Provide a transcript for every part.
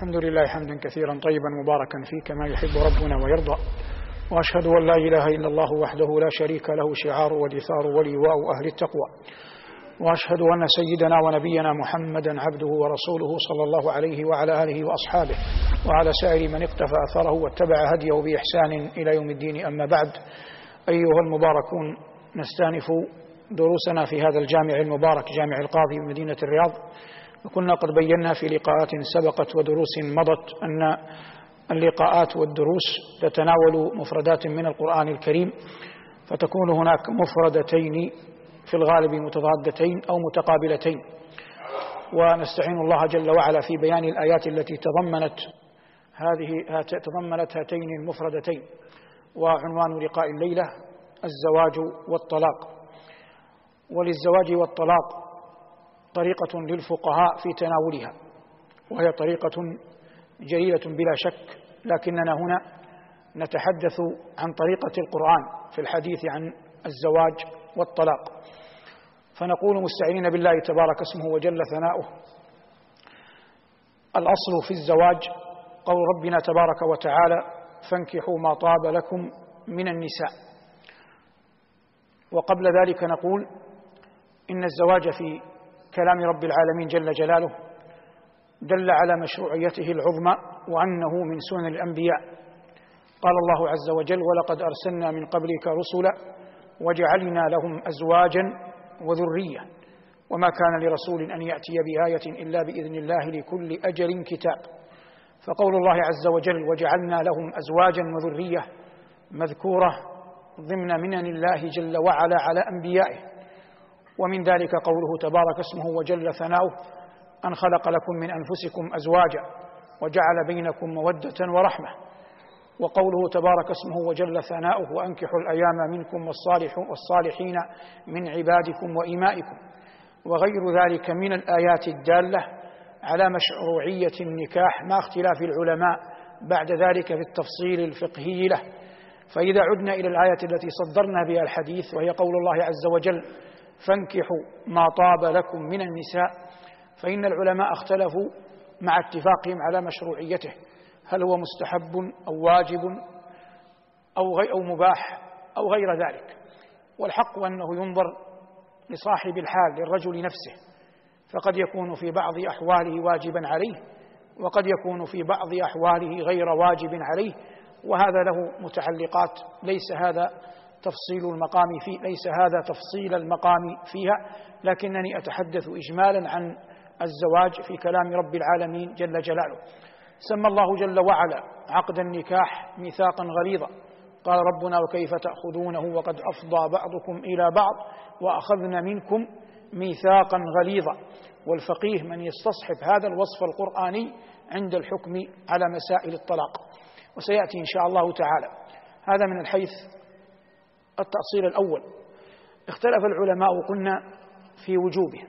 الحمد لله حمدا كثيرا طيبا مباركا فيه كما يحب ربنا ويرضى. وأشهد أن لا إله إلا الله وحده لا شريك له شعار ودثار ولواء أهل التقوى. وأشهد أن سيدنا ونبينا محمدا عبده ورسوله صلى الله عليه وعلى آله وأصحابه وعلى سائر من اقتفى أثره واتبع هديه بإحسان إلى يوم الدين. أما بعد أيها المباركون نستأنف دروسنا في هذا الجامع المبارك جامع القاضي بمدينة الرياض. وكنا قد بينا في لقاءات سبقت ودروس مضت أن اللقاءات والدروس تتناول مفردات من القرآن الكريم فتكون هناك مفردتين في الغالب متضادتين أو متقابلتين. ونستعين الله جل وعلا في بيان الآيات التي تضمنت هذه تضمنت هاتين المفردتين وعنوان لقاء الليلة الزواج والطلاق. وللزواج والطلاق طريقة للفقهاء في تناولها وهي طريقة جليلة بلا شك لكننا هنا نتحدث عن طريقة القرآن في الحديث عن الزواج والطلاق. فنقول مستعينين بالله تبارك اسمه وجل ثناؤه. الأصل في الزواج قول ربنا تبارك وتعالى فانكحوا ما طاب لكم من النساء وقبل ذلك نقول إن الزواج في كلام رب العالمين جل جلاله دل على مشروعيته العظمى وأنه من سنن الأنبياء. قال الله عز وجل ولقد أرسلنا من قبلك رسلا وجعلنا لهم أزواجا وذرية وما كان لرسول أن يأتي بآية إلا بإذن الله لكل أجل كتاب. فقول الله عز وجل وجعلنا لهم أزواجا وذرية مذكورة ضمن منن الله جل وعلا على أنبيائه. ومن ذلك قوله تبارك اسمه وجل ثناؤه أن خلق لكم من أنفسكم أزواجا وجعل بينكم مودة ورحمة. وقوله تبارك اسمه وجل ثناؤه وأنكحوا الأيام منكم والصالح والصالحين من عبادكم وإمائكم وغير ذلك من الآيات الدالة على مشروعية النكاح مع اختلاف العلماء بعد ذلك في التفصيل الفقهي له. فإذا عدنا إلى الآية التي صدرنا بها الحديث وهي قول الله عز وجل فانكحوا ما طاب لكم من النساء فإن العلماء اختلفوا مع اتفاقهم على مشروعيته هل هو مستحب أو واجب أو, غي أو مباح أو غير ذلك. والحق أنه ينظر لصاحب الحال للرجل نفسه فقد يكون في بعض أحواله واجبا عليه وقد يكون في بعض أحواله غير واجب عليه وهذا له متعلقات ليس هذا تفصيل المقام فيه ليس هذا تفصيل المقام فيها لكنني أتحدث إجمالا عن الزواج في كلام رب العالمين جل جلاله. سمى الله جل وعلا عقد النكاح ميثاقا غليظا. قال ربنا وكيف تأخذونه وقد أفضى بعضكم إلى بعض وأخذنا منكم ميثاقا غليظا. والفقيه من يستصحب هذا الوصف القرآني عند الحكم على مسائل الطلاق. وسيأتي إن شاء الله تعالى. هذا من الحيث التأصيل الأول. اختلف العلماء قلنا في وجوبه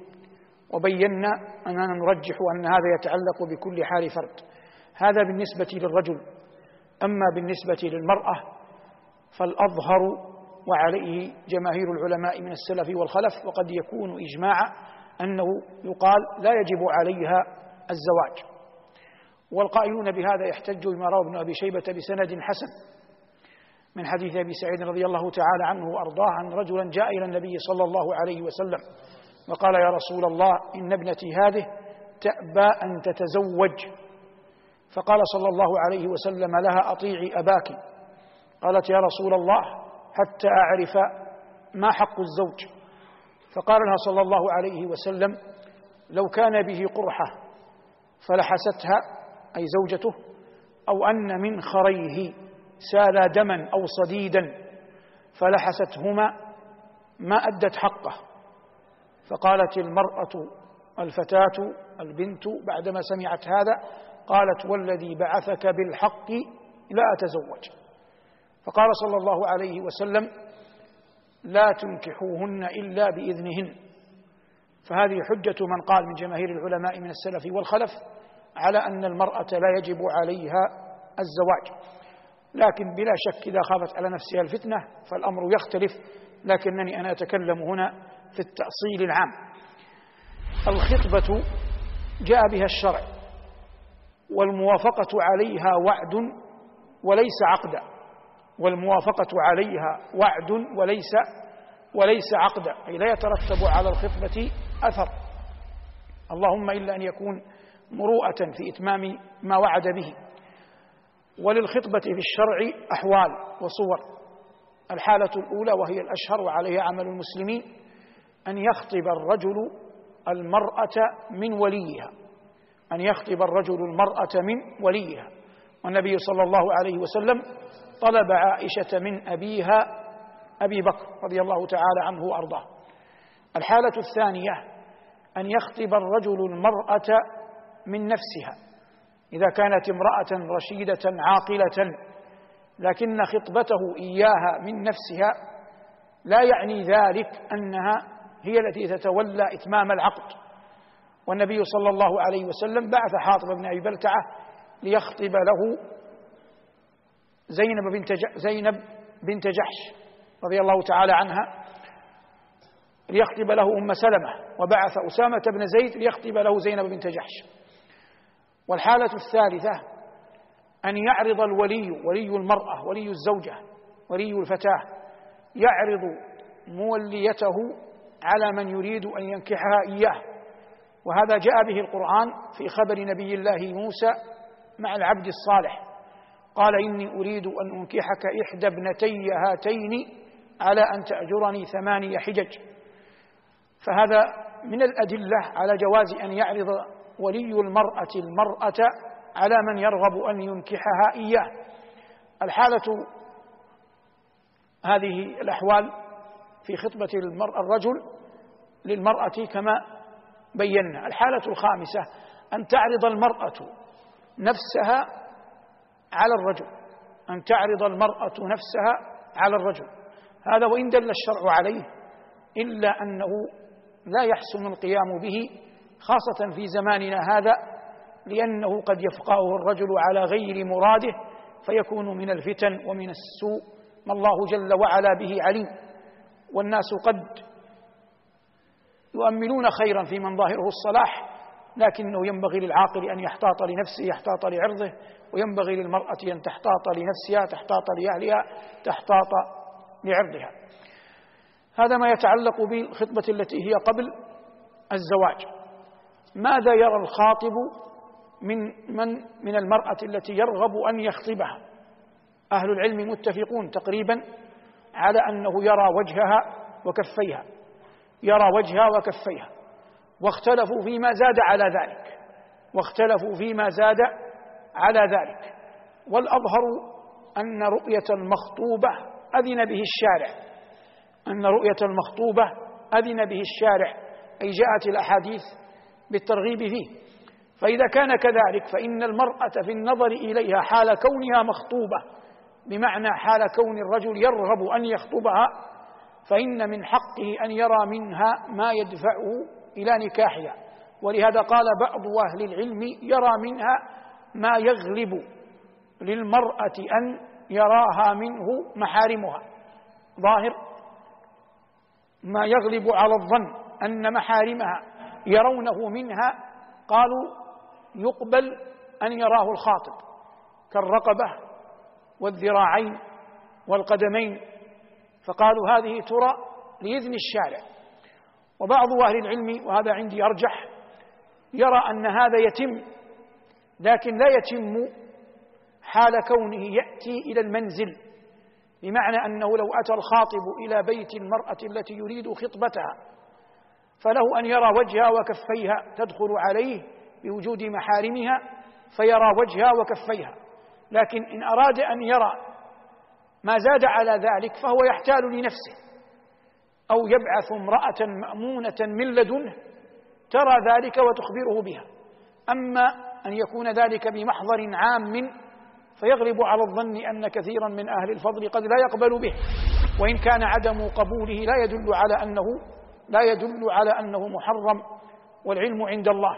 وبينا أننا نرجح أن هذا يتعلق بكل حال فرد. هذا بالنسبة للرجل. أما بالنسبة للمرأة فالأظهر وعليه جماهير العلماء من السلف والخلف وقد يكون إجماعا أنه يقال لا يجب عليها الزواج. والقائلون بهذا يحتج بما روى ابن أبي شيبة بسند حسن. من حديث أبي سعيد رضي الله تعالى عنه وأرضاه أن رجلا جاء إلى النبي صلى الله عليه وسلم وقال يا رسول الله إن ابنتي هذه تأبى أن تتزوج. فقال صلى الله عليه وسلم لها أطيعي أباك. قالت يا رسول الله حتى أعرف ما حق الزوج. فقال لها صلى الله عليه وسلم لو كان به قرحة فلحستها أي زوجته أو أن من خريه. سالا دما أو صديدا فلحستهما ما أدت حقه. فقالت المرأة الفتاة البنت بعدما سمعت هذا قالت والذي بعثك بالحق لا أتزوج. فقال صلى الله عليه وسلم لا تنكحوهن إلا بإذنهن. فهذه حجة من قال من جماهير العلماء من السلف والخلف على أن المرأة لا يجب عليها الزواج. لكن بلا شك إذا خافت على نفسها الفتنة فالأمر يختلف لكنني أنا أتكلم هنا في التأصيل العام. الخطبة جاء بها الشرع والموافقة عليها وعد وليس عقدا. والموافقة عليها وعد وليس وليس عقدا أي لا يترتب على الخطبة أثر. اللهم إلا أن يكون مروءة في إتمام ما وعد به. وللخطبة في الشرع أحوال وصور. الحالة الأولى وهي الأشهر وعليها عمل المسلمين أن يخطب الرجل المرأة من وليها. أن يخطب الرجل المرأة من وليها. والنبي صلى الله عليه وسلم طلب عائشة من أبيها أبي بكر رضي الله تعالى عنه وأرضاه. الحالة الثانية أن يخطب الرجل المرأة من نفسها. إذا كانت امرأة رشيدة عاقلة لكن خطبته إياها من نفسها لا يعني ذلك أنها هي التي تتولى إتمام العقد. والنبي صلى الله عليه وسلم بعث حاطب بن أبي بلتعة ليخطب له زينب بنت زينب بنت جحش رضي الله تعالى عنها ليخطب له أم سلمة وبعث أسامة بن زيد ليخطب له زينب بنت جحش. والحالة الثالثة أن يعرض الولي ولي المرأة ولي الزوجة ولي الفتاة يعرض موليته على من يريد أن ينكحها إياه. وهذا جاء به القرآن في خبر نبي الله موسى مع العبد الصالح. قال إني أريد أن أنكحك إحدى ابنتي هاتين على أن تأجرني ثماني حجج. فهذا من الأدلة على جواز أن يعرض ولي المرأة المرأة على من يرغب أن ينكحها إياه. الحالة هذه الأحوال في خطبة المرأة الرجل للمرأة كما بينا. الحالة الخامسة أن تعرض المرأة نفسها على الرجل. أن تعرض المرأة نفسها على الرجل. هذا وإن دل الشرع عليه إلا أنه لا يحسن القيام به خاصة في زماننا هذا لأنه قد يفقهه الرجل على غير مراده فيكون من الفتن ومن السوء. ما الله جل وعلا به عليم. والناس قد يؤملون خيرا في من ظاهره الصلاح لكنه ينبغي للعاقل أن يحتاط لنفسه يحتاط لعرضه وينبغي للمرأة أن تحتاط لنفسها تحتاط لأهلها تحتاط لعرضها. هذا ما يتعلق بالخطبة التي هي قبل الزواج. ماذا يرى الخاطب من من من المرأة التي يرغب أن يخطبها؟ أهل العلم متفقون تقريبا على أنه يرى وجهها وكفيها يرى وجهها وكفيها واختلفوا فيما زاد على ذلك واختلفوا فيما زاد على ذلك. والأظهر أن رؤية المخطوبة أذن به الشارع أن رؤية المخطوبة أذن به الشارع أي جاءت الأحاديث بالترغيب فيه. فإذا كان كذلك فإن المرأة في النظر إليها حال كونها مخطوبة بمعنى حال كون الرجل يرغب أن يخطبها فإن من حقه أن يرى منها ما يدفعه إلى نكاحها. ولهذا قال بعض أهل العلم يرى منها ما يغلب للمرأة أن يراها منه محارمها. ظاهر؟ ما يغلب على الظن أن محارمها. يرونه منها قالوا يقبل أن يراه الخاطب كالرقبة والذراعين والقدمين. فقالوا هذه ترى لإذن الشارع. وبعض أهل العلم وهذا عندي أرجح يرى أن هذا يتم لكن لا يتم حال كونه يأتي إلى المنزل بمعنى أنه لو أتى الخاطب إلى بيت المرأة التي يريد خطبتها فله أن يرى وجهها وكفيها تدخل عليه بوجود محارمها فيرى وجهها وكفيها. لكن إن أراد أن يرى ما زاد على ذلك فهو يحتال لنفسه. أو يبعث امرأة مأمونة من لدنه ترى ذلك وتخبره بها. أما أن يكون ذلك بمحضر عام فيغلب على الظن أن كثيرا من أهل الفضل قد لا يقبل به. وإن كان عدم قبوله لا يدل على أنه لا يدل على أنه محرم والعلم عند الله.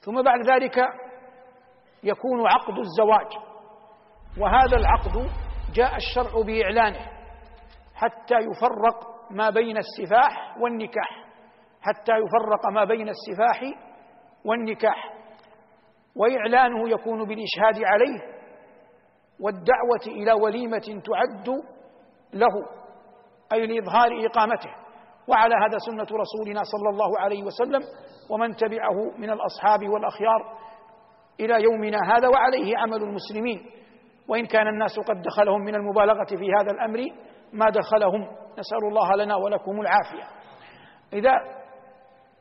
ثم بعد ذلك يكون عقد الزواج وهذا العقد جاء الشرع بإعلانه حتى يفرق ما بين السفاح والنكاح حتى يفرق ما بين السفاح والنكاح. وإعلانه يكون بالإشهاد عليه والدعوة إلى وليمة تعد له أي لإظهار إقامته. وعلى هذا سنة رسولنا صلى الله عليه وسلم ومن تبعه من الأصحاب والأخيار إلى يومنا هذا وعليه عمل المسلمين. وإن كان الناس قد دخلهم من المبالغة في هذا الأمر ما دخلهم. نسأل الله لنا ولكم العافية. إذا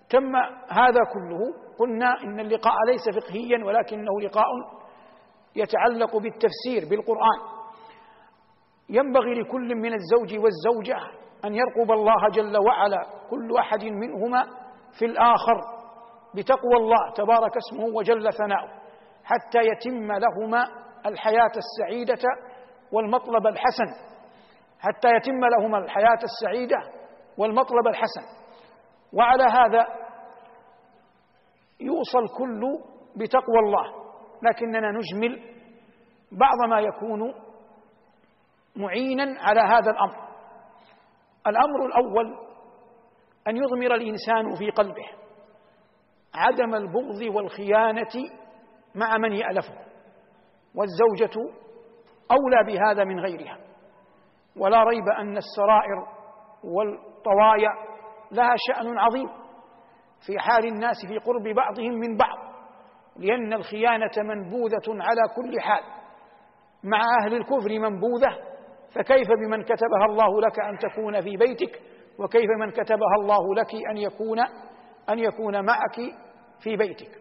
تم هذا كله قلنا إن اللقاء ليس فقهيا ولكنه لقاء يتعلق بالتفسير بالقرآن. ينبغي لكل من الزوج والزوجة أن يرقب الله جل وعلا كل واحد منهما في الآخر بتقوى الله تبارك اسمه وجل ثناؤه حتى يتم لهما الحياة السعيدة والمطلب الحسن حتى يتم لهما الحياة السعيدة والمطلب الحسن. وعلى هذا يوصل كل بتقوى الله لكننا نجمل بعض ما يكون معينا على هذا الأمر. الأمر الأول أن يضمر الإنسان في قلبه عدم البغض والخيانة مع من يألفه والزوجة أولى بهذا من غيرها. ولا ريب أن السرائر والطوايا لها شأن عظيم في حال الناس في قرب بعضهم من بعض لأن الخيانة منبوذة على كل حال. مع أهل الكفر منبوذة فكيف بمن كتبها الله لك أن تكون في بيتك؟ وكيف من كتبها الله لك أن يكون أن يكون معك في بيتك؟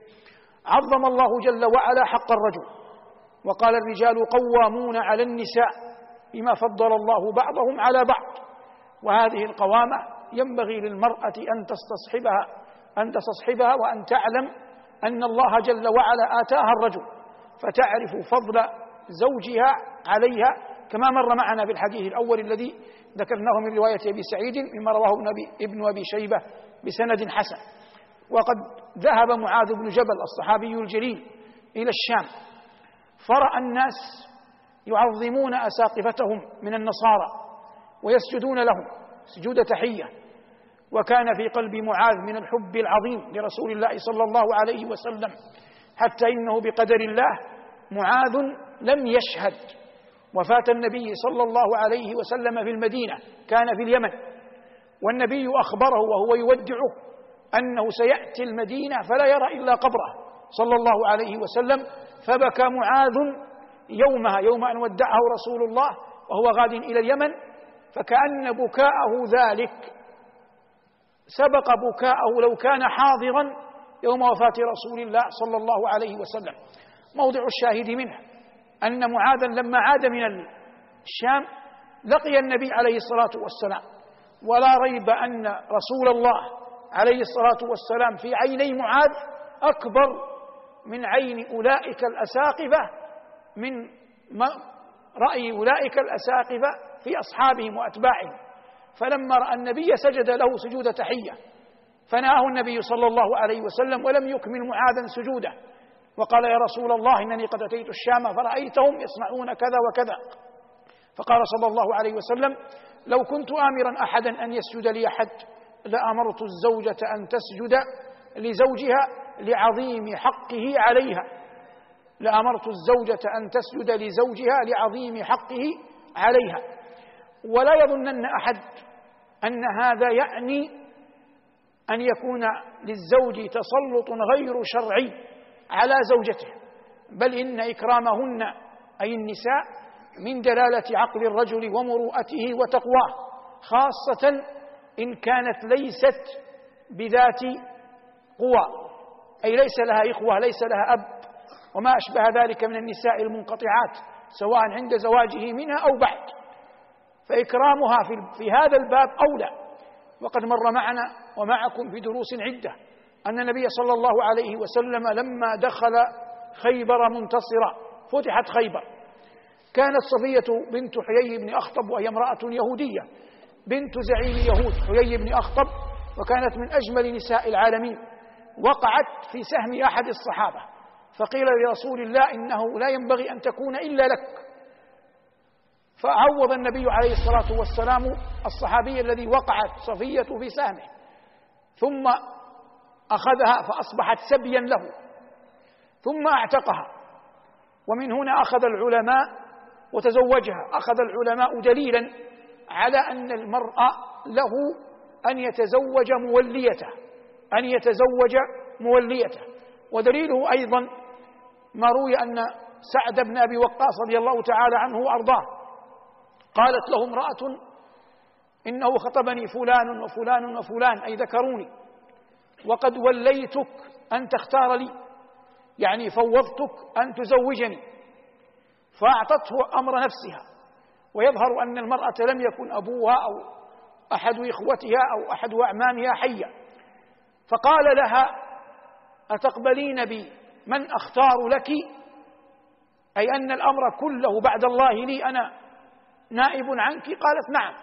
عظم الله جل وعلا حق الرجل. وقال الرجال قوامون على النساء بما فضل الله بعضهم على بعض. وهذه القوامة ينبغي للمرأة أن تستصحبها أن تستصحبها وأن تعلم أن الله جل وعلا آتاها الرجل. فتعرف فضل زوجها عليها كما مر معنا في الحديث الأول الذي ذكرناه من رواية أبي سعيد مما رواه ابن أبي شيبة بسند حسن. وقد ذهب معاذ بن جبل الصحابي الجليل إلى الشام. فرأى الناس يعظمون أساقفتهم من النصارى ويسجدون لهم سجود تحية. وكان في قلب معاذ من الحب العظيم لرسول الله صلى الله عليه وسلم حتى إنه بقدر الله معاذ لم يشهد. وفاة النبي صلى الله عليه وسلم في المدينة كان في اليمن. والنبي أخبره وهو يودعه أنه سيأتي المدينة فلا يرى إلا قبره صلى الله عليه وسلم. فبكى معاذ يومها يوم أن ودعه رسول الله وهو غاد إلى اليمن. فكأن بكاءه ذلك سبق بكاءه لو كان حاضرا يوم وفاة رسول الله صلى الله عليه وسلم. موضع الشاهد منه. أن معاذا لما عاد من الشام لقي النبي عليه الصلاة والسلام. ولا ريب أن رسول الله عليه الصلاة والسلام في عيني معاذ أكبر من عين أولئك الأساقفة من رأي أولئك الأساقفة في أصحابهم وأتباعهم. فلما رأى النبي سجد له سجود تحية. فنهاه النبي صلى الله عليه وسلم ولم يكمل معاذا سجوده. وقال يا رسول الله إنني قد أتيت الشام فرأيتهم يصنعون كذا وكذا. فقال صلى الله عليه وسلم لو كنت آمرا أحدا أن يسجد لي أحد لأمرت الزوجة أن تسجد لزوجها لعظيم حقه عليها. لأمرت الزوجة أن تسجد لزوجها لعظيم حقه عليها. ولا يظنن أحد أن هذا يعني أن يكون للزوج تسلط غير شرعي. على زوجته بل إن إكرامهن أي النساء من دلالة عقل الرجل ومروءته وتقواه خاصة إن كانت ليست بذات قوى أي ليس لها إخوة ليس لها أب وما أشبه ذلك من النساء المنقطعات سواء عند زواجه منها أو بعد. فإكرامها في هذا الباب أولى وقد مر معنا ومعكم في دروس عدة. أن النبي صلى الله عليه وسلم لما دخل خيبر منتصرا فتحت خيبر. كانت صفية بنت حيي بن أخطب وهي امرأة يهودية بنت زعيم يهود حيي بن أخطب وكانت من أجمل نساء العالمين. وقعت في سهم أحد الصحابة فقيل لرسول الله إنه لا ينبغي أن تكون إلا لك. فعوض النبي عليه الصلاة والسلام الصحابي الذي وقعت صفية في سهمه ثم أخذها فأصبحت سبيا له ثم اعتقها. ومن هنا أخذ العلماء وتزوجها. أخذ العلماء دليلا على أن المرء له أن يتزوج موليته أن يتزوج موليته. ودليله أيضا ما روي أن سعد بن أبي وقاص رضي الله تعالى عنه وأرضاه. قالت له امرأة إنه خطبني فلان وفلان وفلان أي ذكروني. وقد وليتك أن تختار لي يعني فوضتك أن تزوجني. فأعطته أمر نفسها ويظهر أن المرأة لم يكن أبوها أو أحد إخوتها أو أحد أعمامها حيا. فقال لها أتقبلين بي من أختار لك؟ أي أن الأمر كله بعد الله لي أنا نائب عنك؟ قالت نعم.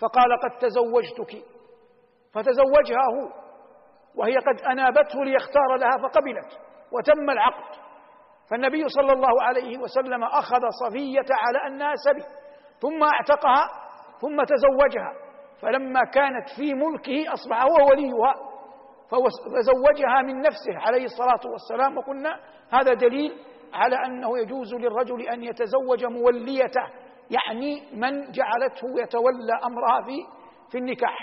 فقال قد تزوجتك. فتزوجها هو. وهي قد أنابته ليختار لها فقبلت وتم العقد. فالنبي صلى الله عليه وسلم أخذ صفية على أنها سبي ثم اعتقها ثم تزوجها. فلما كانت في ملكه أصبح هو وليها فزوجها من نفسه عليه الصلاة والسلام. وقلنا هذا دليل على أنه يجوز للرجل أن يتزوج موليته يعني من جعلته يتولى أمرها في في النكاح.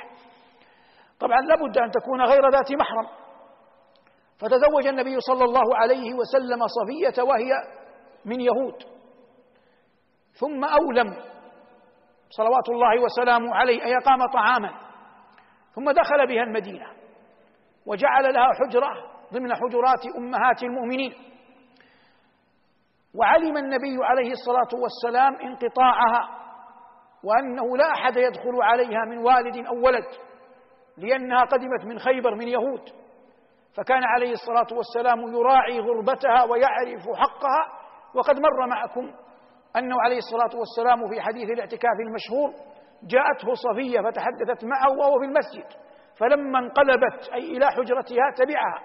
طبعا لابد أن تكون غير ذات محرم. فتزوج النبي صلى الله عليه وسلم صفية وهي من يهود. ثم أولم صلوات الله وسلامه عليه أي أقام طعاما. ثم دخل بها المدينة وجعل لها حجرة ضمن حجرات أمهات المؤمنين. وعلم النبي عليه الصلاة والسلام انقطاعها وأنه لا أحد يدخل عليها من والد أو ولد. لأنها قدمت من خيبر من يهود. فكان عليه الصلاة والسلام يراعي غربتها ويعرف حقها. وقد مر معكم أنه عليه الصلاة والسلام في حديث الاعتكاف المشهور جاءته صفية فتحدثت معه وهو في المسجد. فلما انقلبت أي إلى حجرتها تبعها.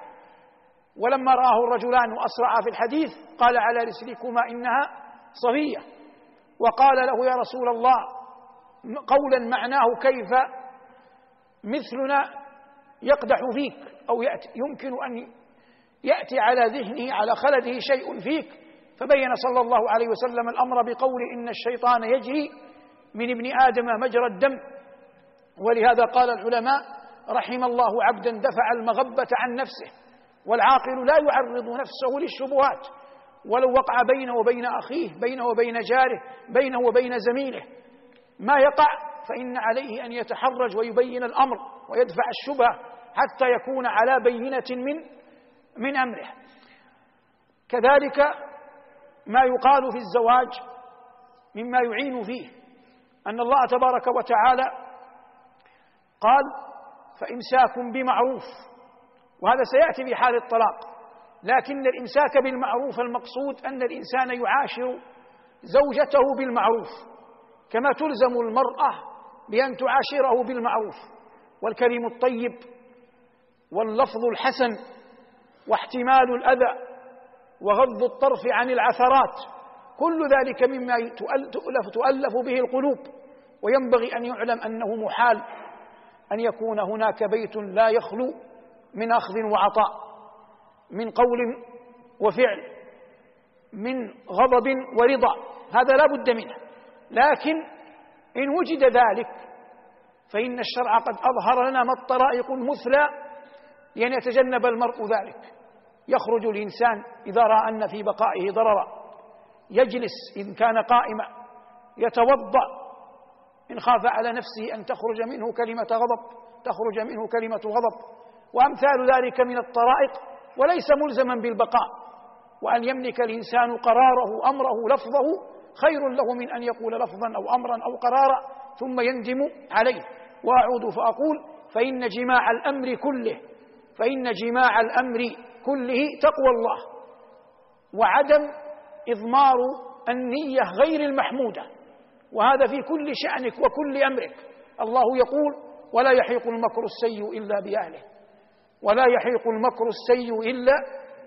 ولما رآه الرجلان وأسرعا في الحديث قال على رسلكما إنها صفية. وقال له يا رسول الله قولا معناه كيف مثلنا يقدح فيك أو يأتي يمكن أن يأتي على ذهنه على خلده شيء فيك. فبين صلى الله عليه وسلم الأمر بقول إن الشيطان يجري من ابن آدم مجرى الدم. ولهذا قال العلماء رحم الله عبدا دفع المغبة عن نفسه والعاقل لا يعرض نفسه للشبهات. ولو وقع بينه وبين أخيه بينه وبين جاره بينه وبين زميله ما يقع فإن عليه أن يتحرج ويبين الأمر ويدفع الشبهة حتى يكون على بينة من من أمره. كذلك ما يقال في الزواج مما يعين فيه أن الله تبارك وتعالى قال فإمساك بمعروف وهذا سيأتي في حال الطلاق. لكن الإمساك بالمعروف المقصود أن الإنسان يعاشر زوجته بالمعروف كما تلزم المرأة بأن تعاشره بالمعروف والكلم الطيب واللفظ الحسن واحتمال الأذى وغض الطرف عن العثرات. كل ذلك مما تؤلف, تؤلف به القلوب. وينبغي أن يعلم أنه محال أن يكون هناك بيت لا يخلو من أخذ وعطاء من قول وفعل من غضب ورضا. هذا لا بد منه. لكن إن وجد ذلك فإن الشرع قد أظهر لنا ما الطرائق المثلى لأن يتجنب المرء ذلك. يخرج الإنسان إذا رأى أن في بقائه ضررا يجلس إن كان قائما يتوضأ إن خاف على نفسه أن تخرج منه كلمة غضب تخرج منه كلمة غضب. وأمثال ذلك من الطرائق وليس ملزما بالبقاء وأن يملك الإنسان قراره أمره لفظه خير له من أن يقول لفظا أو أمرا أو قرارا ثم يندم عليه. وأعود فأقول فإن جماع الأمر كله فإن جماع الأمر كله تقوى الله. وعدم إضمار النية غير المحمودة. وهذا في كل شأنك وكل أمرك. الله يقول ولا يحيق المكر السيء إلا بأهله. ولا يحيق المكر السيء إلا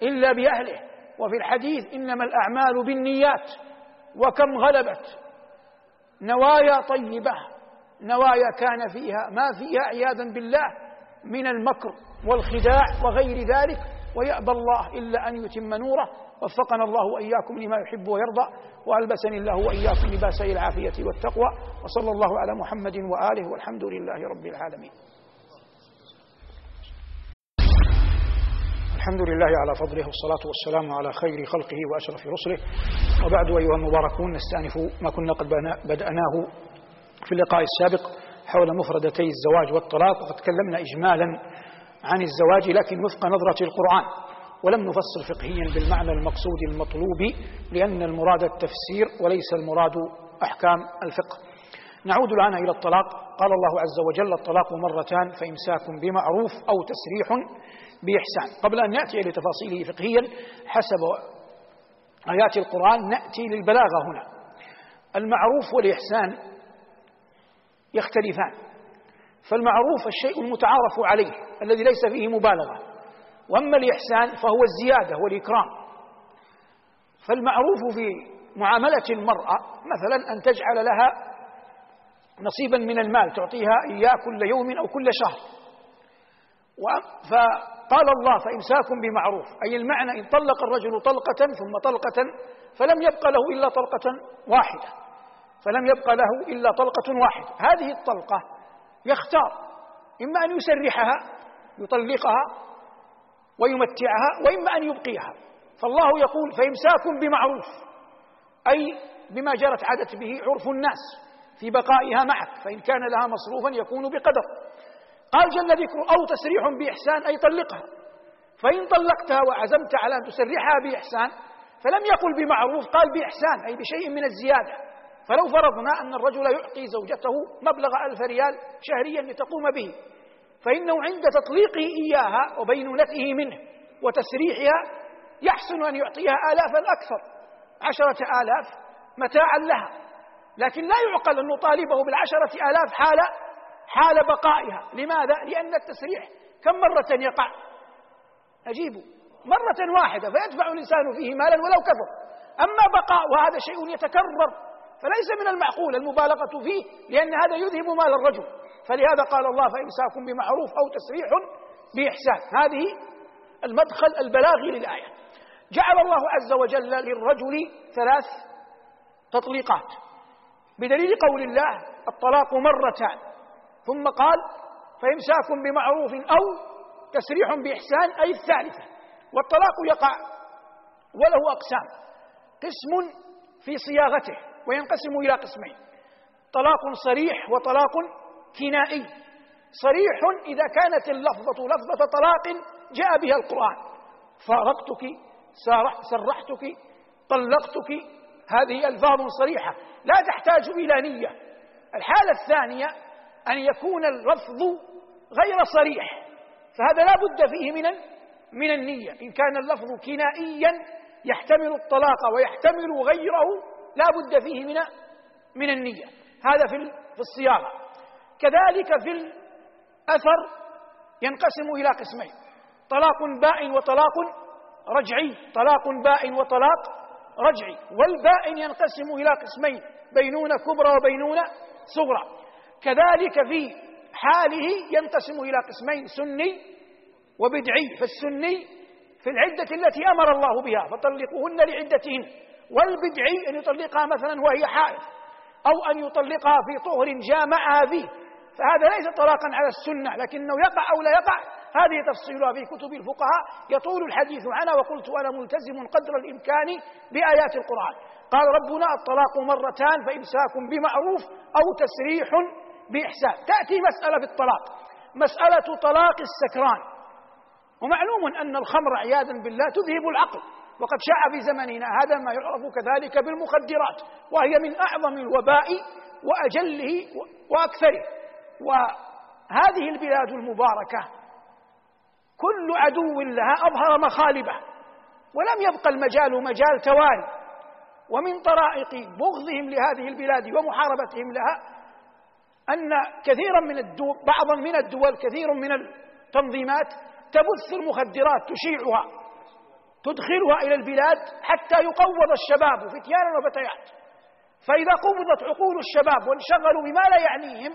إلا بأهله. وفي الحديث إنما الأعمال بالنيات. وكم غلبت. نوايا طيبة. نوايا كان فيها. ما فيها عياذا بالله من المكر والخداع وغير ذلك. ويأبى الله إلا أن يتم نوره. وفقنا الله وإياكم لما يحب ويرضى. وألبسني الله وإياكم لباس العافية والتقوى. وصلى الله على محمد وآله والحمد لله رب العالمين. الحمد لله على فضله والصلاة والسلام على خير خلقه وأشرف رسله. وبعد أيها المباركون نستأنف ما كنا قد بدأناه في اللقاء السابق حول مفردتي الزواج والطلاق. وقد تكلمنا إجمالا عن الزواج لكن وفق نظرة القرآن ولم نفصل فقهيا بالمعنى المقصود المطلوب لأن المراد التفسير وليس المراد أحكام الفقه. نعود الآن إلى الطلاق. قال الله عز وجل الطلاق مرتان فإمساك بمعروف أو تسريح بإحسان. قبل أن نأتي لتفاصيله فقهيا حسب آيات القرآن نأتي للبلاغة هنا. المعروف والإحسان يختلفان. فالمعروف الشيء المتعارف عليه الذي ليس فيه مبالغة. وأما الإحسان فهو الزيادة والإكرام. فالمعروف في معاملة المرأة مثلا أن تجعل لها نصيبا من المال تعطيها إياه كل يوم أو كل شهر. فقال الله فإمساك بمعروف أي المعنى إن طلق الرجل طلقة ثم طلقة فلم يبق له إلا طلقة واحدة فلم يبق له إلا طلقة واحدة هذه الطلقة يختار إما أن يسرحها يطلقها ويمتعها وإما أن يبقيها فالله يقول فإمساك بمعروف أي بما جرت عادت به عرف الناس في بقائها معك فإن كان لها مصروفا يكون بقدر. قال جل ذكره أو تسريح بإحسان أي طلقها. فإن طلقتها وعزمت على أن تسرحها بإحسان فلم يقل بمعروف قال بإحسان أي بشيء من الزيادة. فلو فرضنا أن الرجل يعطي زوجته مبلغ ألف ريال شهريا لتقوم به فإنه عند تطليقه إياها وبينونته منه وتسريحها يحسن أن يعطيها آلافا أكثر عشرة آلاف متاعا لها. لكن لا يعقل أن نطالبه بالعشرة آلاف حال حال بقائها. لماذا؟ لأن التسريح كم مرة يقع؟ أجيبوا. مرة واحدة فيدفع الإنسان فيه مالا ولو كثر. أما بقاء وهذا شيء يتكرر فليس من المعقول المبالغة فيه لأن هذا يذهب مال الرجل. فلهذا قال الله فإمساك بمعروف أو تسريح بإحسان. هذه المدخل البلاغي للآية. جعل الله عز وجل للرجل ثلاث تطليقات. بدليل قول الله الطلاق مرتان. ثم قال فإمساك بمعروف أو تسريح بإحسان أي الثالثة. والطلاق يقع وله أقسام. قسم في صياغته وينقسم إلى قسمين. طلاق صريح وطلاق كنائي. صريح إذا كانت اللفظة لفظة طلاق جاء بها القرآن. فارقتك سرحتك طلقتك هذه ألفاظ صريحة. لا تحتاج إلى نية. الحالة الثانية أن يكون اللفظ غير صريح. فهذا لا بد فيه من من النية. إن كان اللفظ كنائيا يحتمل الطلاق ويحتمل غيره لا بد فيه من من النية. هذا في في الصياغة. كذلك في الأثر ينقسم إلى قسمين. طلاق بائن وطلاق رجعي. طلاق بائن وطلاق رجعي. والبائن ينقسم إلى قسمين بينونة كبرى وبينونة صغرى. كذلك في حاله ينقسم إلى قسمين سني وبدعي فالسني في العدة التي أمر الله بها فطلقوهن لعدتهن والبدعي أن يطلقها مثلا وهي حائض أو أن يطلقها في طهر جامعها فيه فهذا ليس طلاقا على السنة لكنه يقع أو لا يقع. هذه تفصيلها في كتب الفقهاء. يطول الحديث عنها وقلت أنا ملتزم قدر الإمكان بآيات القرآن. قال ربنا الطلاق مرتان فإمساك بمعروف أو تسريح بإحسان. تأتي مسألة في الطلاق مسألة طلاق السكران. ومعلوم أن الخمر عياذا بالله تذهب العقل. وقد شاع في زمننا هذا ما يعرف كذلك بالمخدرات. وهي من أعظم الوباء وأجله وأكثره. وهذه البلاد المباركة كل عدو لها أظهر مخالبه. ولم يبقى المجال مجال تواري ومن طرائق بغضهم لهذه البلاد ومحاربتهم لها أن كثيرا من الدول بعضا من الدول كثير من التنظيمات تبث المخدرات تشيعها تدخلها إلى البلاد حتى يقوض الشباب فتيانا وفتيات فإذا قبضت عقول الشباب وانشغلوا بما لا يعنيهم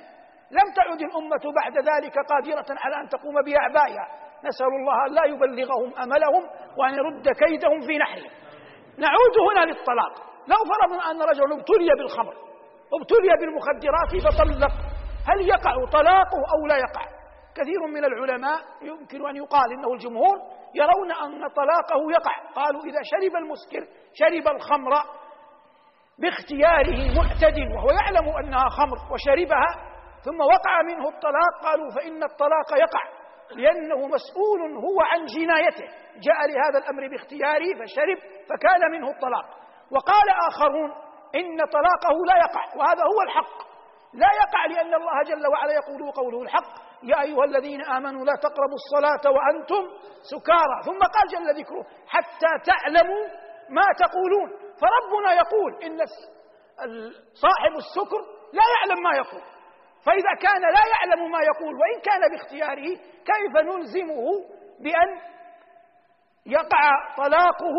لم تعد الأمة بعد ذلك قادرة على أن تقوم بأعبائها. نسأل الله أن لا يبلغهم أملهم وأن يرد كيدهم في نحره نعود هنا للطلاق. لو فرضنا أن رجل ابتلي بالخمر. ابتلي بالمخدرات فطلق. هل يقع طلاقه أو لا يقع؟ كثير من العلماء يمكن أن يقال إنه الجمهور يرون أن طلاقه يقع. قالوا إذا شرب المسكر شرب الخمر باختياره معتد وهو يعلم أنها خمر وشربها ثم وقع منه الطلاق قالوا فإن الطلاق يقع لأنه مسؤول هو عن جنايته. جاء لهذا الأمر باختياره فشرب فكان منه الطلاق. وقال آخرون إن طلاقه لا يقع وهذا هو الحق. لا يقع لأن الله جل وعلا يقول قوله الحق. يا أيها الذين آمنوا لا تقربوا الصلاة وأنتم سكارى. ثم قال جل ذكره حتى تعلموا ما تقولون. فربنا يقول إن صاحب السكر لا يعلم ما يقول. فإذا كان لا يعلم ما يقول وإن كان باختياره كيف نلزمه بأن يقع طلاقه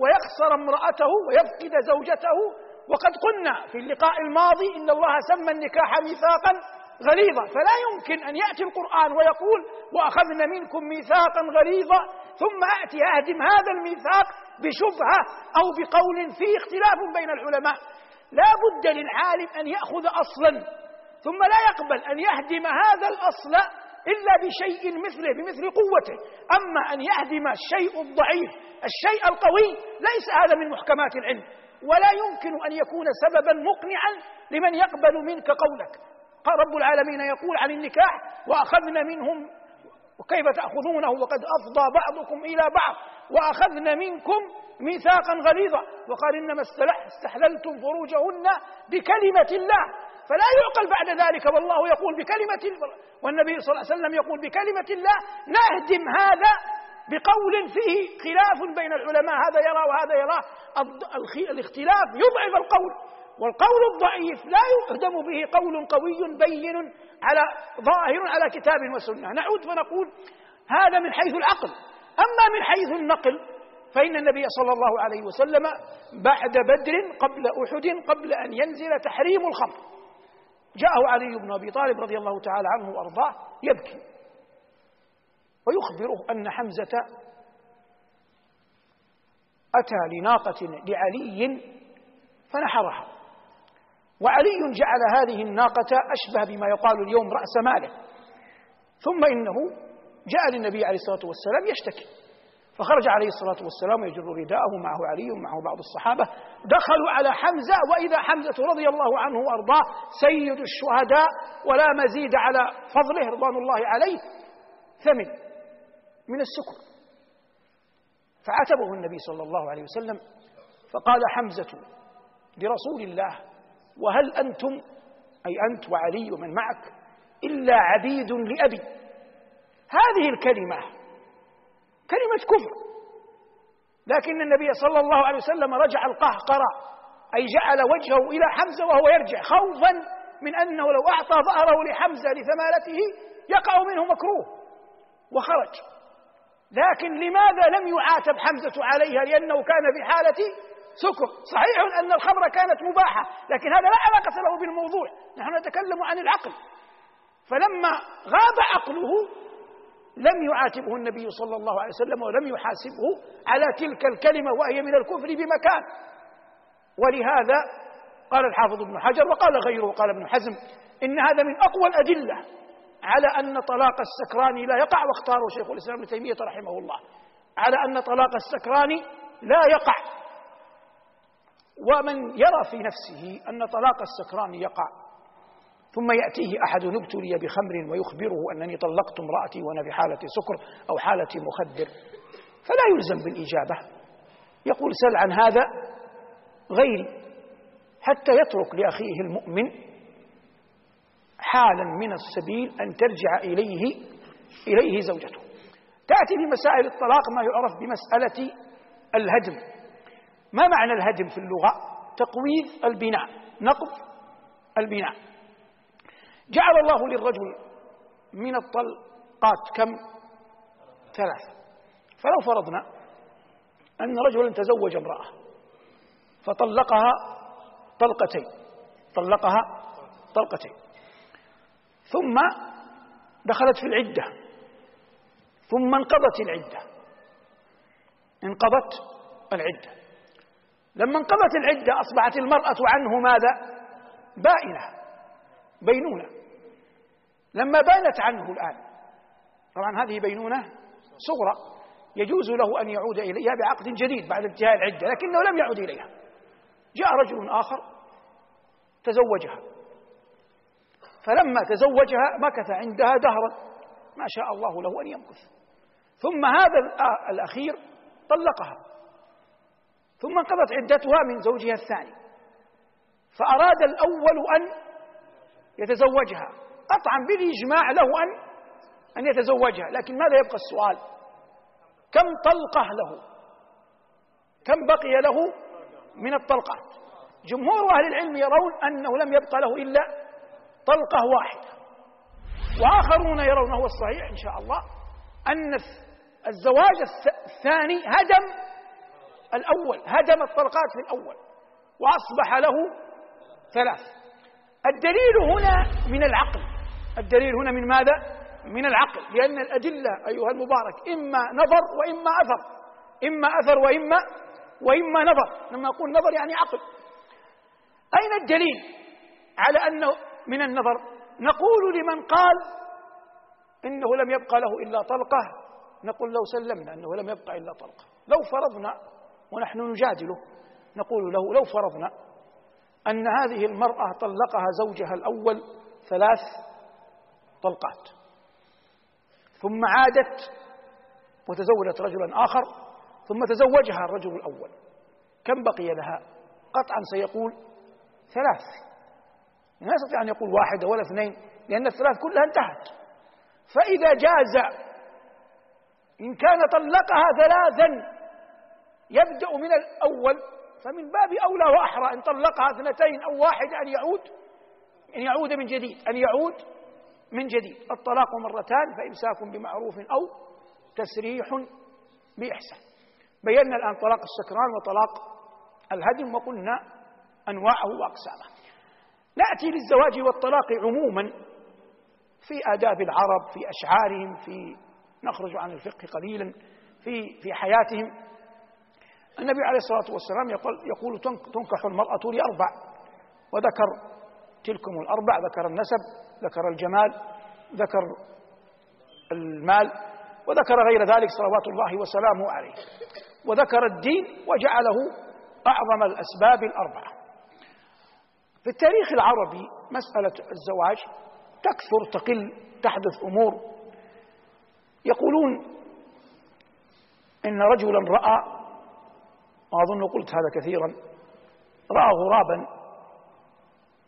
ويخسر امرأته ويفقد زوجته وقد قلنا في اللقاء الماضي إن الله سمى النكاح ميثاقا غليظا فلا يمكن أن يأتي القرآن ويقول وأخذنا منكم ميثاقا غليظا ثم أتي أهدم هذا الميثاق بشبهة أو بقول فيه اختلاف بين العلماء. لا بد للعالم أن يأخذ أصلا ثم لا يقبل أن يهدم هذا الأصل إلا بشيء مثله بمثل قوته. أما أن يهدم الشيء الضعيف الشيء القوي ليس هذا من محكمات العلم. ولا يمكن أن يكون سببا مقنعا لمن يقبل منك قولك. رب العالمين يقول عن النكاح وأخذنا منهم وكيف تأخذونه؟ وقد أفضى بعضكم إلى بعض. وأخذنا منكم ميثاقا غليظا. وقال إنما استحللتم فروجهن بكلمة الله. فلا يعقل بعد ذلك والله يقول بكلمة والنبي صلى الله عليه وسلم يقول بكلمة الله نهدم هذا بقول فيه خلاف بين العلماء هذا يرى وهذا يراه الاختلاف يضعف القول والقول الضعيف لا يهدم به قول قوي بين على ظاهر على كتاب وسنة. نعود فنقول هذا من حيث العقل. أما من حيث النقل فإن النبي صلى الله عليه وسلم بعد بدر قبل أحد قبل أن ينزل تحريم الخمر. جاءه علي بن أبي طالب رضي الله تعالى عنه وأرضاه يبكي. ويخبره أن حمزة أتى لناقة لعلي فنحرها. وعلي جعل هذه الناقة أشبه بما يقال اليوم رأس ماله. ثم إنه جاء للنبي عليه الصلاة والسلام يشتكي. فخرج عليه الصلاة والسلام يجر رداءه معه علي ومعه بعض الصحابة. دخلوا على حمزة وإذا حمزة رضي الله عنه وأرضاه سيد الشهداء ولا مزيد على فضله رضوان الله عليه ثمن من السكر. فعاتبه النبي صلى الله عليه وسلم فقال حمزة لرسول الله وهل أنتم أي أنت وعلي ومن معك إلا عبيد لأبي. هذه الكلمة كلمة كفر لكن النبي صلى الله عليه وسلم رجع القهقرة أي جعل وجهه إلى حمزة وهو يرجع خوفا من أنه لو أعطى ظهره لحمزة لثمالته يقع منه مكروه وخرج. لكن لماذا لم يعاتب حمزة عليها لأنه كان في حالة سكر؟ صحيح أن الخمر كانت مباحة لكن هذا لا علاقة له بالموضوع نحن نتكلم عن العقل. فلما غاب عقله لم يعاتبه النبي صلى الله عليه وسلم ولم يحاسبه على تلك الكلمة وهي من الكفر بمكان. ولهذا قال الحافظ ابن حجر وقال غيره قال ابن حزم إن هذا من أقوى الأدلة على أن طلاق السكران لا يقع واختاره شيخ الإسلام ابن تيمية رحمه الله. على أن طلاق السكران لا يقع. ومن يرى في نفسه أن طلاق السكران يقع ثم يأتيه أحد ابتلي بخمر ويخبره أنني طلقت امرأتي وأنا في حالة سكر أو حالة مخدر فلا يلزم بالإجابة. يقول سل عن هذا غيري حتى يترك لأخيه المؤمن حالا من السبيل أن ترجع إليه إليه زوجته. تأتي في مسائل الطلاق ما يعرف بمسألة الهدم. ما معنى الهدم في اللغة؟ تقويض البناء. نقض البناء. جعل الله للرجل من الطلقات كم؟ ثلاثة. فلو فرضنا أن رجلا تزوج امرأة فطلقها طلقتين. طلقها طلقتين. ثم دخلت في العدة. ثم انقضت العدة. انقضت العدة. لما انقضت العدة أصبحت المرأة عنه ماذا؟ بائنة. بينونة. لما بانت عنه الآن. طبعا هذه بينونة صغرى. يجوز له أن يعود إليها بعقد جديد بعد انتهاء العدة لكنه لم يعد إليها. جاء رجل آخر تزوجها. فلما تزوجها مكث عندها دهرا ما شاء الله له أن يمكث ثم هذا الأخير طلقها. ثم انقضت عدتها من زوجها الثاني. فأراد الأول أن يتزوجها. قطعا بالإجماع له أن أن يتزوجها. لكن ماذا يبقى السؤال؟ كم طلقة له؟ كم بقي له من الطلقات؟ جمهور أهل العلم يرون أنه لم يبقى له إلا طلقة واحدة. وآخرون يرون هو الصحيح إن شاء الله أن الزواج الثاني هدم الأول هدم الطلقات في الأول وأصبح له ثلاث. الدليل هنا من العقل. الدليل هنا من ماذا؟ من العقل. لأن الأدلة أيها المبارك إما نظر وإما أثر. إما أثر وإما وإما نظر. لما أقول نظر يعني عقل. أين الدليل على أنه من النظر. نقول لمن قال إنه لم يبقى له إلا طلقة. نقول لو سلمنا أنه لم يبقى إلا طلقة. لو فرضنا ونحن نجادله نقول له لو فرضنا أن هذه المرأة طلقها زوجها الأول ثلاث طلقات ثم عادت وتزوجت رجلا آخر ثم تزوجها الرجل الأول. كم بقي لها؟ قطعا سيقول ثلاث. لا يستطيع أن يقول واحدة ولا اثنين لأن الثلاث كلها انتهت. فإذا جاز إن كان طلقها ثلاثا يبدأ من الأول فمن باب أولى وأحرى إن طلقها اثنتين أو واحدة أن يعود أن يعود من جديد أن يعود من جديد. الطلاق مرتان فإمساك بمعروف أو تسريح بإحسان. بينا الآن طلاق السكران وطلاق الهدم وقلنا أنواعه وأقسامه. نأتي للزواج والطلاق عموما في آداب العرب في أشعارهم في نخرج عن الفقه قليلا في في حياتهم. النبي عليه الصلاة والسلام يقول, يقول تنكح المرأة لأربع وذكر تلكم الأربع ذكر النسب ذكر الجمال ذكر المال وذكر غير ذلك صلوات الله وسلامه عليه. وذكر الدين وجعله أعظم الأسباب الأربعة. في التاريخ العربي مسألة الزواج تكثر تقل تحدث أمور. يقولون إن رجلا رأى وأظن قلت هذا كثيرا رأى غرابا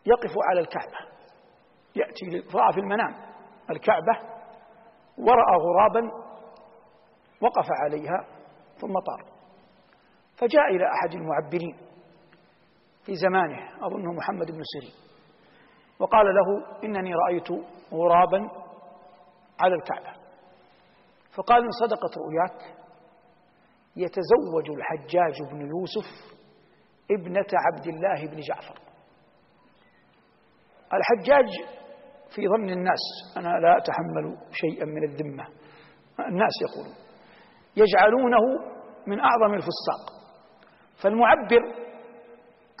يقف على الكعبة. يأتي رأى في المنام الكعبة ورأى غرابا وقف عليها ثم طار. فجاء إلى أحد المعبرين. في زمانه أظنه محمد بن سيرين. وقال له إنني رأيت غرابا على الكعبة. فقال إن صدقت رؤياك يتزوج الحجاج بن يوسف ابنة عبد الله بن جعفر. الحجاج في ظن الناس أنا لا أتحمل شيئا من الذمة. الناس يقولون يجعلونه من أعظم الفساق. فالمعبر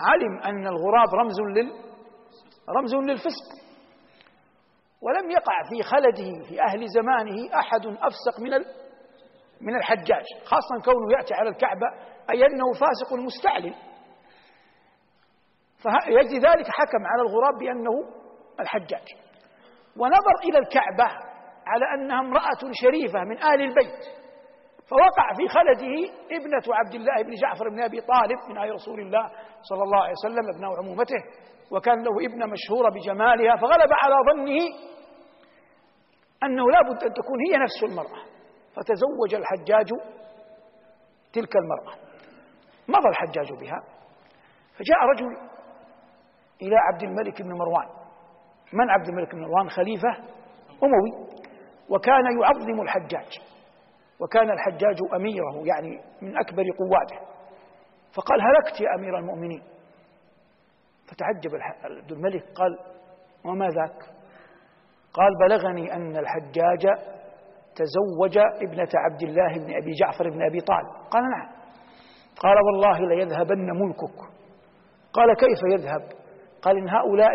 علم أن الغراب رمز لل رمز للفسق. ولم يقع في خلده في أهل زمانه أحد أفسق من من الحجاج خاصة كونه يأتي على الكعبة أي أنه فاسق مستعلن. فيجي ذلك حكم على الغراب بأنه الحجاج. ونظر إلى الكعبة على أنها امرأة شريفة من آل البيت. فوقع في خلده ابنة عبد الله بن جعفر بن أبي طالب من آل رسول الله صلى الله عليه وسلم ابنه عمومته وكان له ابنة مشهورة بجمالها فغلب على ظنه أنه لا بد أن تكون هي نفس المرأة. فتزوج الحجاج تلك المرأة. مضى الحجاج بها فجاء رجل إلى عبد الملك بن مروان. من عبد الملك بن مروان؟ خليفة أموي. وكان يعظم الحجاج. وكان الحجاج أميره يعني من أكبر قواته فقال هلكت يا أمير المؤمنين. فتعجب عبد الملك قال وما ذاك؟ قال بلغني أن الحجاج تزوج ابنة عبد الله بن أبي جعفر بن أبي طالب. قال نعم. قال والله ليذهبن ملكك. قال كيف يذهب؟ قال إن هؤلاء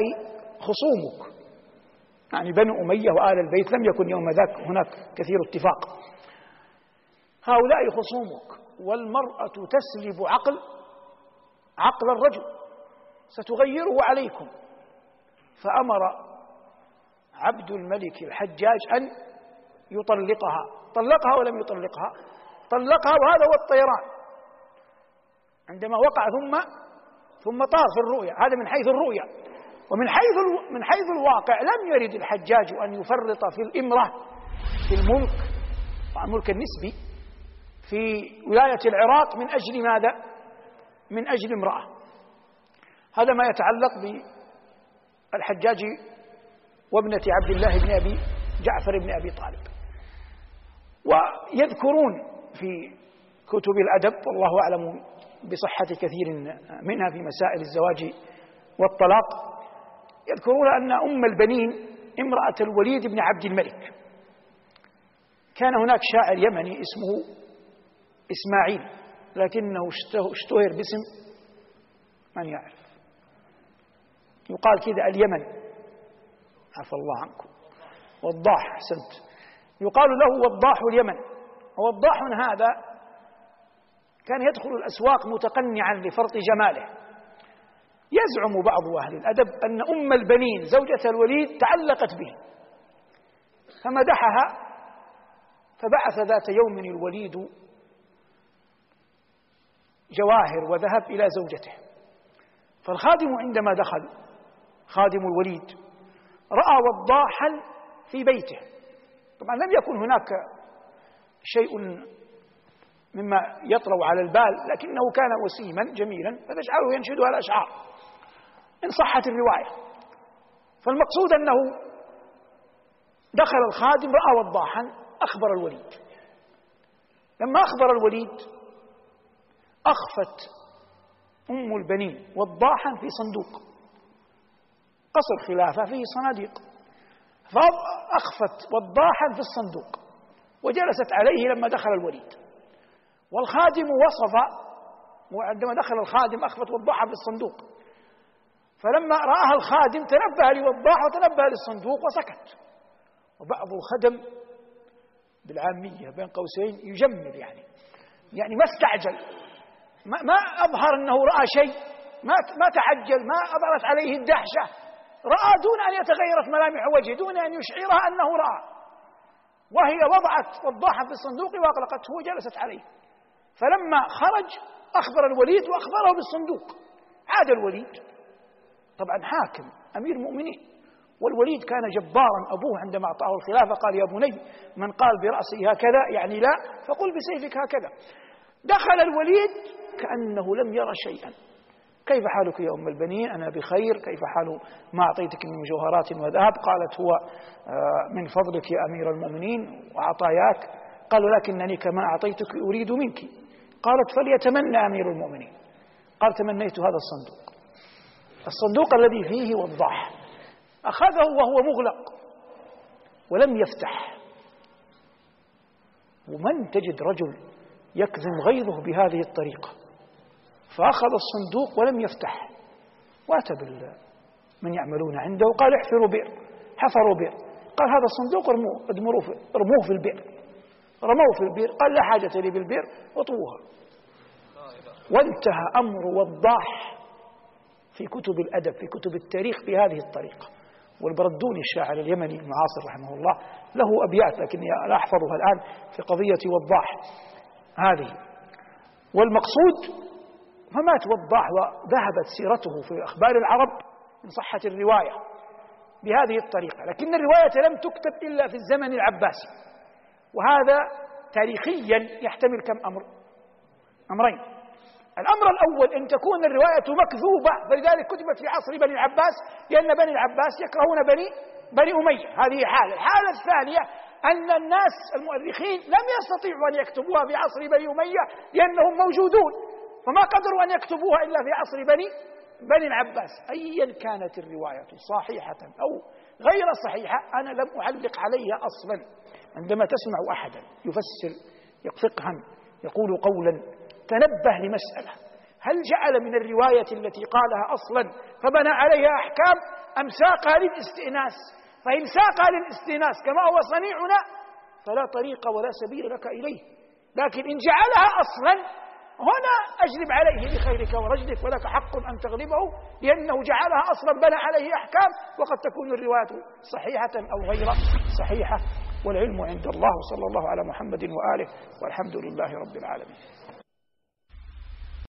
خصومك. يعني بنو أمية وآل البيت لم يكن يوم ذاك هناك كثير اتفاق. هؤلاء خصومك والمرأة تسلب عقل عقل الرجل ستغيره عليكم. فأمر عبد الملك الحجاج أن يطلقها. طلقها ولم يطلقها. طلقها وهذا هو الطيران. عندما وقع ثم ثم طار في الرؤيا. هذا من حيث الرؤيا. ومن حيث من حيث الواقع لم يرد الحجاج أن يفرط في الإمرة في الملك الملك النسبي. في ولاية العراق من أجل ماذا؟ من أجل امرأة. هذا ما يتعلق بالحجاج وابنة عبد الله بن أبي جعفر بن أبي طالب. ويذكرون في كتب الأدب والله أعلم بصحة كثير منها في مسائل الزواج والطلاق يذكرون أن أم البنين امرأة الوليد بن عبد الملك. كان هناك شاعر يمني اسمه إسماعيل لكنه اشتهر باسم من يعرف. يقال كذا اليمن. عفى الله عنكم. وضاح أحسنت. يقال له وضاح اليمن. ووضاح هذا كان يدخل الأسواق متقنعا لفرط جماله. يزعم بعض أهل الأدب أن أم البنين زوجة الوليد تعلقت به. فمدحها فبعث ذات يوم الوليد جواهر وذهب إلى زوجته. فالخادم عندما دخل خادم الوليد رأى وضاحا في بيته. طبعا لم يكن هناك شيء مما يطرأ على البال لكنه كان وسيما جميلا فتجعله ينشدها الأشعار. إن صحت الرواية. فالمقصود أنه دخل الخادم رأى وضاحا أخبر الوليد. لما أخبر الوليد أخفت أم البنين وضاحا في صندوق. قصر خلافة فيه صناديق. فأخفت وضاحا في الصندوق. وجلست عليه لما دخل الوليد. والخادم وصف وعندما دخل الخادم أخفت وضاحة في الصندوق. فلما رآها الخادم تنبه لوضاح وتنبه للصندوق وسكت. وبعض الخدم بالعامية بين قوسين يجمل يعني. يعني ما استعجل. ما, أظهر أنه رأى شيء ما ما تعجل ما أظهرت عليه الدهشة. رأى دون أن يتغيرت ملامح وجهه دون أن يشعرها أنه رأى. وهي وضعت وضاحة في الصندوق وأغلقته وجلست عليه. فلما خرج أخبر الوليد وأخبره بالصندوق. عاد الوليد. طبعا حاكم أمير مؤمنين والوليد كان جبارا أبوه عندما أعطاه الخلافة قال يا بني من قال برأسه هكذا؟ يعني لا. فقل بسيفك هكذا. دخل الوليد كأنه لم يرى شيئا. كيف حالك يا أم البنين؟ أنا بخير. كيف حال ما أعطيتك من مجوهرات وذهب؟ قالت هو آه، من فضلك يا أمير المؤمنين وعطاياك. قال لكنني كما أعطيتك أريد منك. قالت فليتمنى أمير المؤمنين. قال تمنيت هذا الصندوق. الصندوق الذي فيه وضاح أخذه وهو مغلق ولم يفتح. ومن تجد رجل يكظم غيظه بهذه الطريقة؟ فأخذ الصندوق ولم يفتح. وأتى من يعملون عنده. وقال احفروا بئر. حفروا بئر. قال هذا الصندوق ارموه ارموه في البئر. رموه في البئر. قال لا حاجة لي بالبئر. واطوها وانتهى أمر وضاح في كتب الأدب في كتب التاريخ بهذه الطريقة. والبردوني الشاعر اليمني المعاصر رحمه الله له أبيات لكني لا أحفظها الآن في قضية وضاح هذه. والمقصود فمات وضاح وذهبت سيرته في أخبار العرب إن صحت الرواية بهذه الطريقة لكن الرواية لم تكتب إلا في الزمن العباسي وهذا تاريخيا يحتمل كم أمر؟ أمرين. الأمر الأول أن تكون الرواية مكذوبة فلذلك كتبت في عصر بني العباس لأن بني العباس يكرهون بني بني أمية. هذه حالة. الحالة الثانية أن الناس المؤرخين لم يستطيعوا أن يكتبوها في عصر بني أمية لأنهم موجودون. فما قدروا أن يكتبوها إلا في عصر بني بني العباس. أيا كانت الرواية صحيحة أو غير صحيحة أنا لم أعلق عليها أصلا. عندما تسمع أحدا يفسر فقها يقول قولا تنبه لمسألة. هل جعل من الرواية التي قالها أصلا فبنى عليها أحكام أم ساقها للاستئناس؟ فإن ساقها للاستئناس كما هو صنيعنا فلا طريق ولا سبيل لك إليه. لكن إن جعلها أصلا هنا أجلب عليه بخيرك ورجلك ولك حق أن تغلبه لأنه جعلها أصلا بنى عليه أحكام وقد تكون الرواية صحيحة أو غير صحيحة والعلم عند الله صلى الله على محمد وآله والحمد لله رب العالمين.